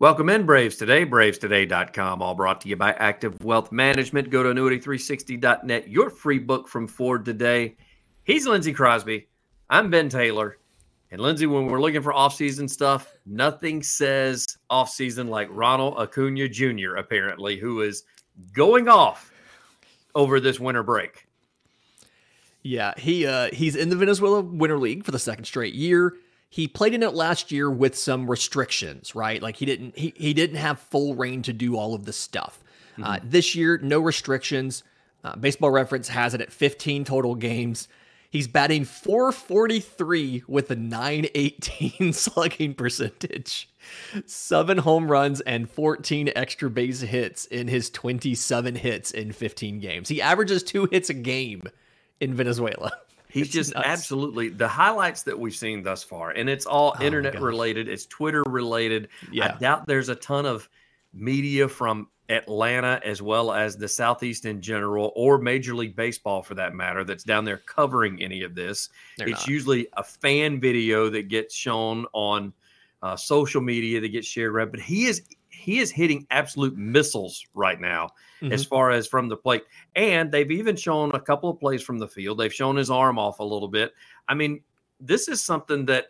Welcome in, Braves Today, bravestoday.com, all brought to you by Active Wealth Management. Go to annuity360.net, your free book from Ford today. He's Lindsay Crosby. I'm Ben Taylor. And Lindsay, when we're looking for offseason stuff, nothing says offseason like Ronald Acuña Jr., apparently, who is going off over this winter break. Yeah, he uh, he's in the Venezuela Winter League for the second straight year he played in it last year with some restrictions, right? Like he didn't he, he didn't have full rein to do all of the stuff. Uh, mm-hmm. Uh, this year, no restrictions. Uh, Baseball Reference has it at 15 total games. He's batting 443 with a 918 slugging percentage, seven home runs, and 14 extra base hits in his 27 hits in 15 games. He averages two hits a game in Venezuela. He's just nuts. absolutely the highlights that we've seen thus far, and it's all oh internet related, it's Twitter related. Yeah. I doubt there's a ton of media from Atlanta as well as the Southeast in general, or Major League Baseball for that matter, that's down there covering any of this. They're it's not. usually a fan video that gets shown on uh, social media that gets shared around, but he is he is hitting absolute missiles right now mm-hmm. as far as from the plate. And they've even shown a couple of plays from the field. They've shown his arm off a little bit. I mean, this is something that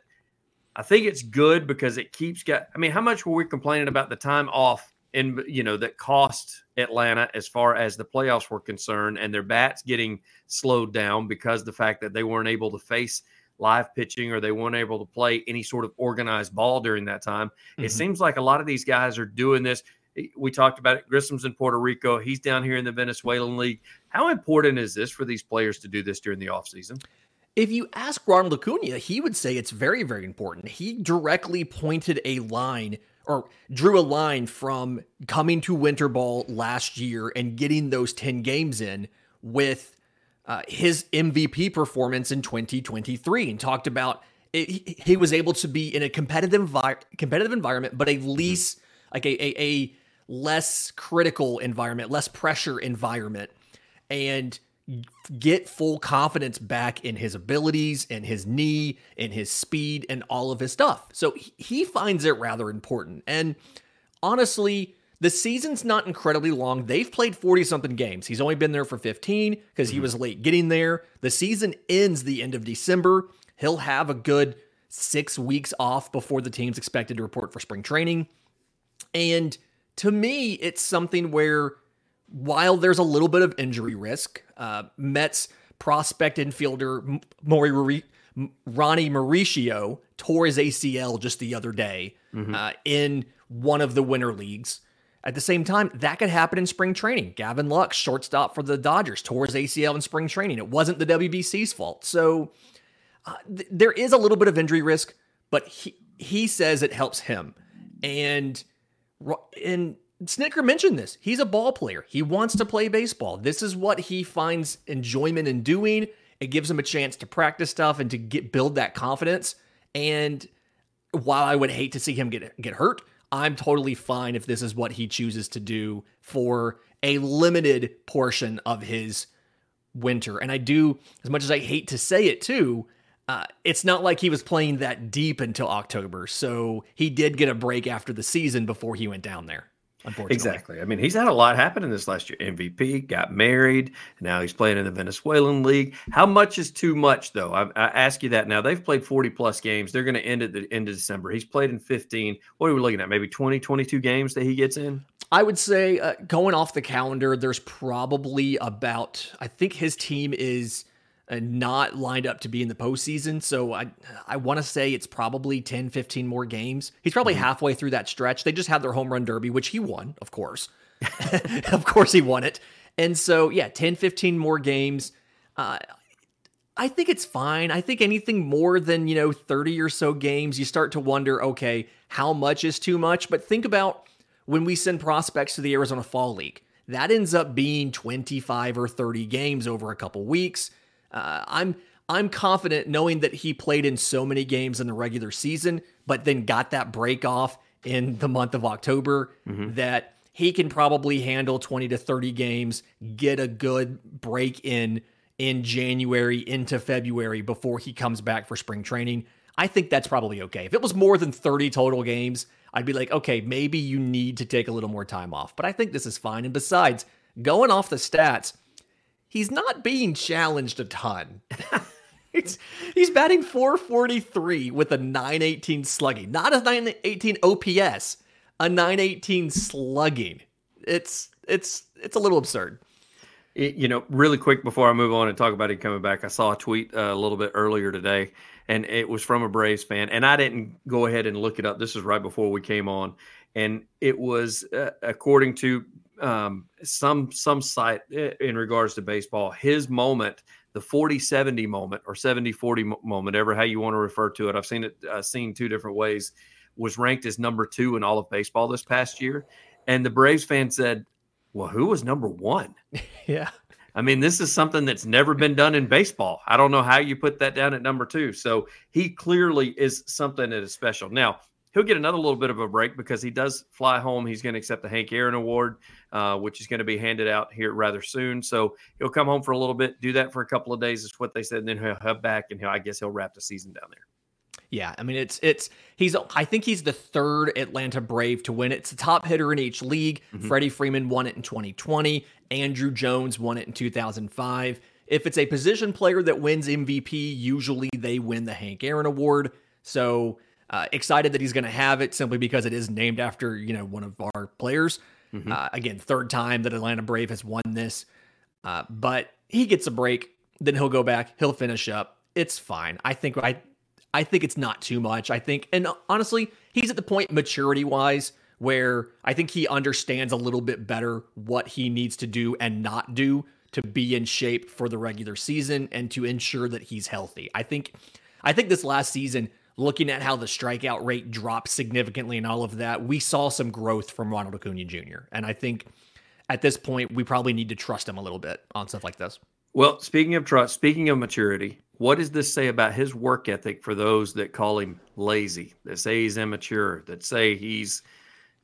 I think it's good because it keeps got I mean, how much were we complaining about the time off in you know that cost Atlanta as far as the playoffs were concerned and their bats getting slowed down because the fact that they weren't able to face live pitching or they weren't able to play any sort of organized ball during that time. Mm-hmm. It seems like a lot of these guys are doing this. We talked about it. Grissom's in Puerto Rico. He's down here in the Venezuelan League. How important is this for these players to do this during the offseason? If you ask Ronald Acuña, he would say it's very, very important. He directly pointed a line or drew a line from coming to winter ball last year and getting those 10 games in with uh, his MVP performance in 2023 and talked about it, he was able to be in a competitive envi- competitive environment, but a least like a, a, a less critical environment, less pressure environment, and get full confidence back in his abilities and his knee and his speed and all of his stuff. So he finds it rather important. And honestly, the season's not incredibly long. They've played 40 something games. He's only been there for 15 because mm-hmm. he was late getting there. The season ends the end of December. He'll have a good six weeks off before the team's expected to report for spring training. And to me, it's something where while there's a little bit of injury risk, uh, Mets prospect infielder Maury Ronny Mauricio tore his ACL just the other day mm-hmm. uh, in one of the winter leagues. At the same time, that could happen in spring training. Gavin Lux, shortstop for the Dodgers, tore his ACL in spring training. It wasn't the WBC's fault. So uh, th- there is a little bit of injury risk, but he, he says it helps him. And and Snitker mentioned this. He's a ball player. He wants to play baseball. This is what he finds enjoyment in doing. It gives him a chance to practice stuff and to get build that confidence. And while I would hate to see him get get hurt, I'm totally fine if this is what he chooses to do for a limited portion of his winter. And I do, as much as I hate to say it too, uh, it's not like he was playing that deep until October. So he did get a break after the season before he went down there unfortunately. Exactly. I mean, he's had a lot happen in this last year. MVP, got married, now he's playing in the Venezuelan league. How much is too much, though? I, I ask you that now. They've played 40 plus games. They're going to end at the end of December. He's played in 15. What are we looking at? Maybe 20, 22 games that he gets in? I would say uh, going off the calendar, there's probably about, I think his team is – and not lined up to be in the postseason. So I I want to say it's probably 10, 15 more games. He's probably mm-hmm. halfway through that stretch. They just had their home run derby, which he won, of course. of course he won it. And so, yeah, 10, 15 more games. Uh, I think it's fine. I think anything more than, you know, 30 or so games, you start to wonder, okay, how much is too much? But think about when we send prospects to the Arizona Fall League. That ends up being 25 or 30 games over a couple weeks. Uh, I'm I'm confident knowing that he played in so many games in the regular season, but then got that break off in the month of October mm-hmm. that he can probably handle 20 to 30 games, get a good break in in January into February before he comes back for spring training. I think that's probably okay. If it was more than 30 total games, I'd be like, okay, maybe you need to take a little more time off. But I think this is fine. And besides, going off the stats, he's not being challenged a ton. he's, he's batting 443 with a 918 slugging, not a 918 OPS, a 918 slugging. It's it's it's a little absurd. You know, really quick before I move on and talk about him coming back, I saw a tweet uh, a little bit earlier today, and it was from a Braves fan, and I didn't go ahead and look it up. This is right before we came on, and it was uh, according to um, some some site uh, in regards to baseball, his moment, the 40-70 moment or 70-40 moment, ever how you want to refer to it. I've seen it uh, seen two different ways. Was ranked as number two in all of baseball this past year, and the Braves fan said, well, who was number one? yeah. I mean, this is something that's never been done in baseball. I don't know how you put that down at number two. So he clearly is something that is special. Now, he'll get another little bit of a break because he does fly home. He's going to accept the Hank Aaron Award, uh, which is going to be handed out here rather soon. So he'll come home for a little bit, do that for a couple of days, is what they said. And then he'll head back and he'll, I guess he'll wrap the season down there. Yeah, I mean it's it's he's I think he's the third Atlanta Brave to win it. It's the top hitter in each league. Mm-hmm. Freddie Freeman won it in 2020. Andruw Jones won it in 2005. If it's a position player that wins MVP, usually they win the Hank Aaron Award. So uh, excited that he's going to have it simply because it is named after you know one of our players. Mm-hmm. Uh, again, third time that Atlanta Brave has won this, uh, but he gets a break. Then he'll go back. He'll finish up. It's fine. I think I I think it's not too much. I think, and honestly, he's at the point maturity wise where I think he understands a little bit better what he needs to do and not do to be in shape for the regular season and to ensure that he's healthy. I think, I think this last season, looking at how the strikeout rate dropped significantly and all of that, we saw some growth from Ronald Acuña Jr. And I think at this point, we probably need to trust him a little bit on stuff like this. Well, speaking of trust, speaking of maturity, what does this say about his work ethic for those that call him lazy, that say he's immature, that say he's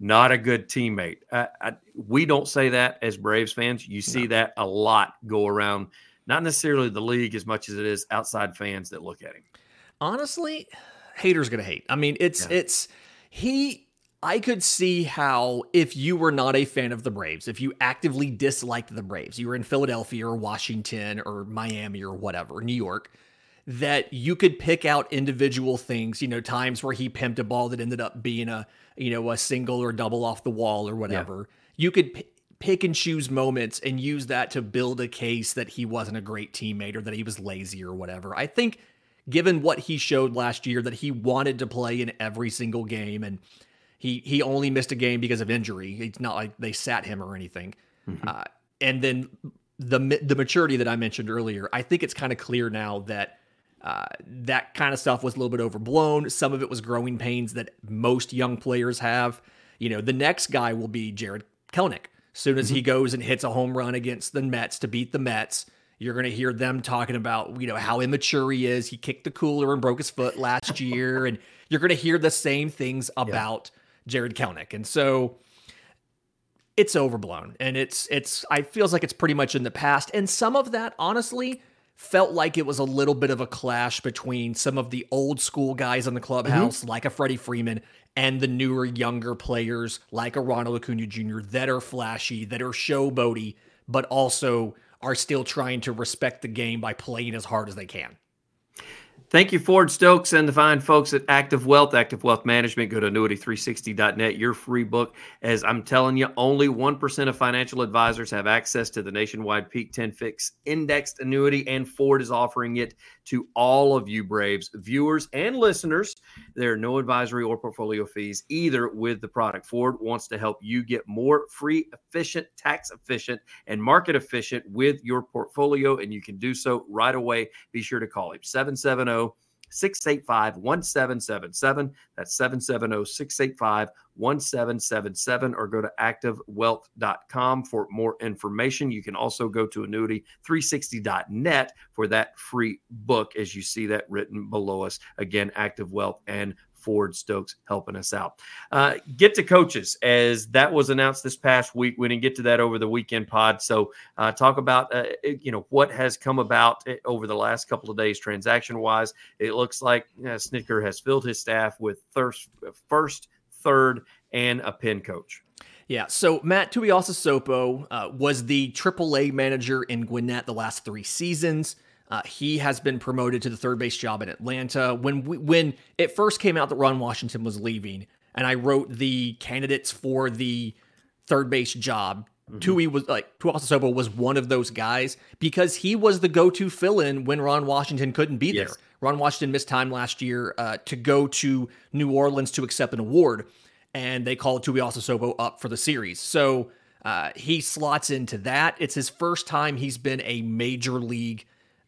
not a good teammate? I, I, we don't say that as Braves fans. You see no. that a lot go around, not necessarily the league as much as it is outside fans that look at him. Honestly, haters gonna hate. I mean, it's yeah. it's he. I could see how if you were not a fan of the Braves, if you actively disliked the Braves, you were in Philadelphia or Washington or Miami or whatever, New York, that you could pick out individual things, you know, times where he pimped a ball that ended up being a, you know, a single or double off the wall or whatever. Yeah. You could p- pick and choose moments and use that to build a case that he wasn't a great teammate or that he was lazy or whatever. I think given what he showed last year that he wanted to play in every single game and he he only missed a game because of injury. It's not like they sat him or anything. Mm-hmm. Uh, and then the the maturity that I mentioned earlier, I think it's kind of clear now that uh, that kind of stuff was a little bit overblown. Some of it was growing pains that most young players have. You know, the next guy will be Jarred Kelenic. Soon as mm-hmm. he goes and hits a home run against the Mets to beat the Mets, you're going to hear them talking about, you know, how immature he is. He kicked the cooler and broke his foot last year. And you're going to hear the same things about yeah. Jarred Kelenic. And so it's overblown and it's, it's, I feels like it's pretty much in the past. And some of that, honestly, felt like it was a little bit of a clash between some of the old school guys in the clubhouse, mm-hmm. like a Freddie Freeman, and the newer, younger players like a Ronald Acuña Jr. that are flashy, that are showboaty, but also are still trying to respect the game by playing as hard as they can. Thank you, Ford Stokes, and the fine folks at Active Wealth, Active Wealth Management. Go to annuity360.net, your free book. As I'm telling you, only 1% of financial advisors have access to the nationwide Peak 10 Fix indexed annuity, and Ford is offering it to all of you Braves viewers and listeners. There are no advisory or portfolio fees either with the product. Ford wants to help you get more free, efficient, tax efficient, and market efficient with your portfolio, and you can do so right away. Be sure to call him 770 685 1777. That's 770 685 1777 or go to activewealth.com for more information. You can also go to annuity360.net for that free book as you see that written below us. Again, Active Wealth and Ford Stokes helping us out. Uh, get to coaches, as that was announced this past week. We didn't get to that over the weekend pod. So, uh, talk about uh, you know what has come about eh, over the last couple of days, transaction wise. It looks like uh, Snitker has filled his staff with thirst, first, third, and a pin coach. Yeah, so Matt Tuiasosopo uh, was the AAA manager in Gwinnett the last three seasons. Uh, he has been promoted to the third base job in Atlanta. When we, when it first came out that Ron Washington was leaving, and I wrote the candidates for the third base job, mm-hmm. Tui was like Tuiasosopo was one of those guys because he was the go-to fill-in when Ron Washington couldn't be yes. there. Ron Washington missed time last year uh, to go to New Orleans to accept an award, and they called Tuiasosopo up for the series. So uh, he slots into that. It's his first time he's been a major league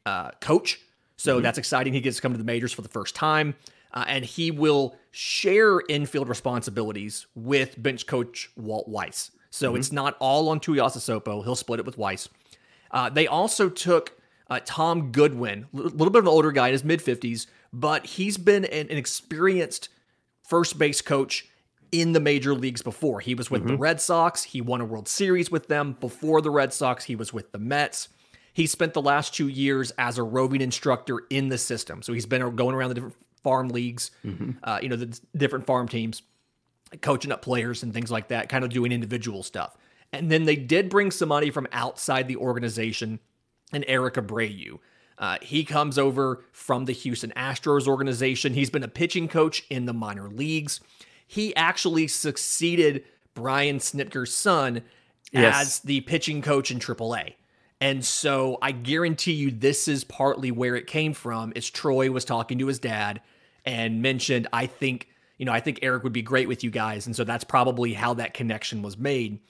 uh, coach. So mm-hmm. that's exciting. He gets to come to the majors for the first time. Uh, and he will share infield responsibilities with bench coach Walt Weiss. So mm-hmm. it's not all on Tuiasosopo. He'll split it with Weiss. Uh, they also took uh, Tom Goodwin, a little bit of an older guy in his mid 50s, but he's been an, an, experienced first base coach in the major leagues before. He was with mm-hmm. the Red Sox. He won a World Series with them. Before the Red Sox, he was with the Mets. He spent the last two years as a roving instructor in the system. So he's been going around the different farm leagues, mm-hmm. uh, you know, the different farm teams, coaching up players and things like that, kind of doing individual stuff. And then they did bring some money from outside the organization and Erick Abreu. Uh, he comes over from the Houston Astros organization. He's been a pitching coach in the minor leagues. He actually succeeded Brian Snitker's son yes. as the pitching coach in AAA. And so I guarantee you this is partly where it came from is Troy was talking to his dad and mentioned, I think, you know, I think Erick would be great with you guys. And so that's probably how that connection was made.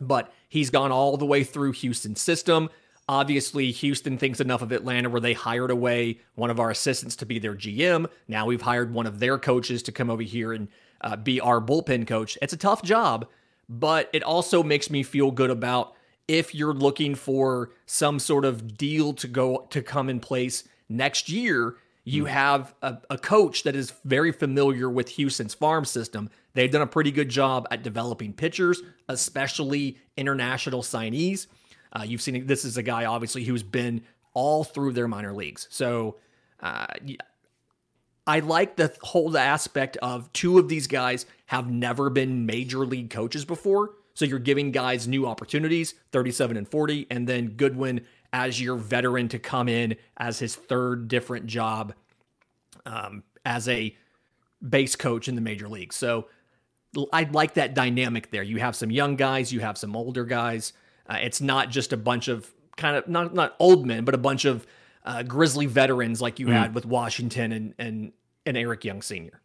But he's gone all the way through Houston's system. Obviously, Houston thinks enough of Atlanta where they hired away one of our assistants to be their GM. Now we've hired one of their coaches to come over here and uh, be our bullpen coach. It's a tough job, but it also makes me feel good about if you're looking for some sort of deal to go to come in place next year, you mm. have a, a, coach that is very familiar with Houston's farm system. They've done a pretty good job at developing pitchers, especially international signees. Uh, you've seen this is a guy obviously who's been all through their minor leagues. So uh, I like the whole aspect of two of these guys have never been major league coaches before. So you're giving guys new opportunities, 37 and 40, and then Goodwin as your veteran to come in as his third different job um, as a base coach in the major league. So I like that dynamic there. You have some young guys, you have some older guys. Uh, it's not just a bunch of kind of not not old men, but a bunch of uh, grizzly veterans like you mm. had with Washington and and and Eric Young Sr.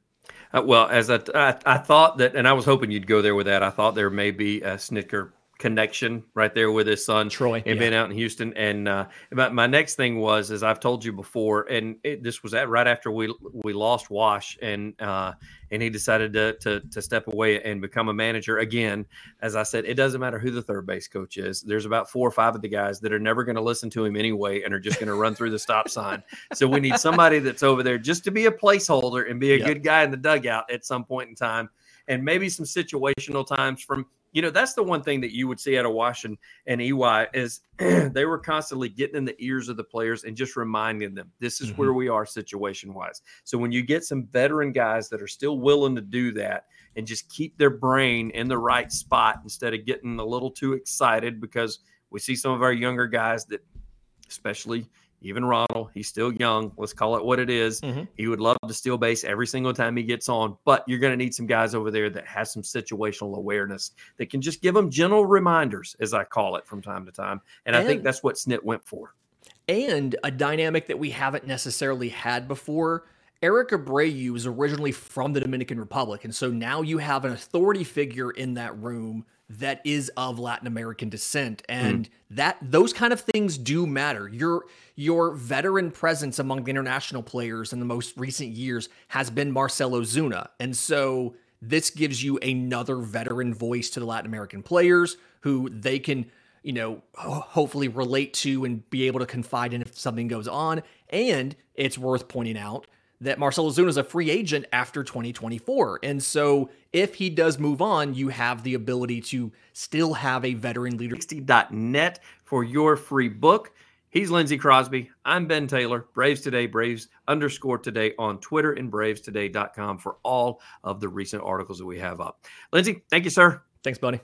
Uh, well, as I, I, I thought that, and I was hoping you'd go there with that. I thought there may be a Snitker connection right there with his son Troy and yeah. being out in Houston. And uh, my, my next thing was, as I've told you before, and it, this was at right after we we lost Wash, and uh, and he decided to, to to step away and become a manager again. As I said, it doesn't matter who the third base coach is. There's about four or five of the guys that are never going to listen to him anyway, and are just going to run through the stop sign. So we need somebody that's over there just to be a placeholder and be a yep. good guy in the dugout at some point in time and maybe some situational times from you know that's the one thing that you would see out of Washington and EY is they were constantly getting in the ears of the players and just reminding them this is mm-hmm. where we are situation wise. So when you get some veteran guys that are still willing to do that and just keep their brain in the right spot instead of getting a little too excited because we see some of our younger guys that especially even Ronald, he's still young. Let's call it what it is. Mm-hmm. He would love to steal base every single time he gets on, but you're going to need some guys over there that has some situational awareness that can just give them gentle reminders, as I call it from time to time. And, and I think that's what Snit went for. And a dynamic that we haven't necessarily had before. Erick Abreu is originally from the Dominican Republic. And so now you have an authority figure in that room that is of Latin American descent and mm. that those kind of things do matter. Your your veteran presence among the international players in the most recent years has been Marcell Ozuna. And so this gives you another veteran voice to the Latin American players who they can, you know, hopefully relate to and be able to confide in if something goes on. And it's worth pointing out that Marcell Ozuna is a free agent after 2024. And so if he does move on, you have the ability to still have a veteran leader. 60.net for your free book. He's Lindsay Crosby. I'm Ben Taylor. Braves Today, Braves underscore today on Twitter and bravestoday.com for all of the recent articles that we have up. Lindsay, thank you, sir. Thanks, buddy.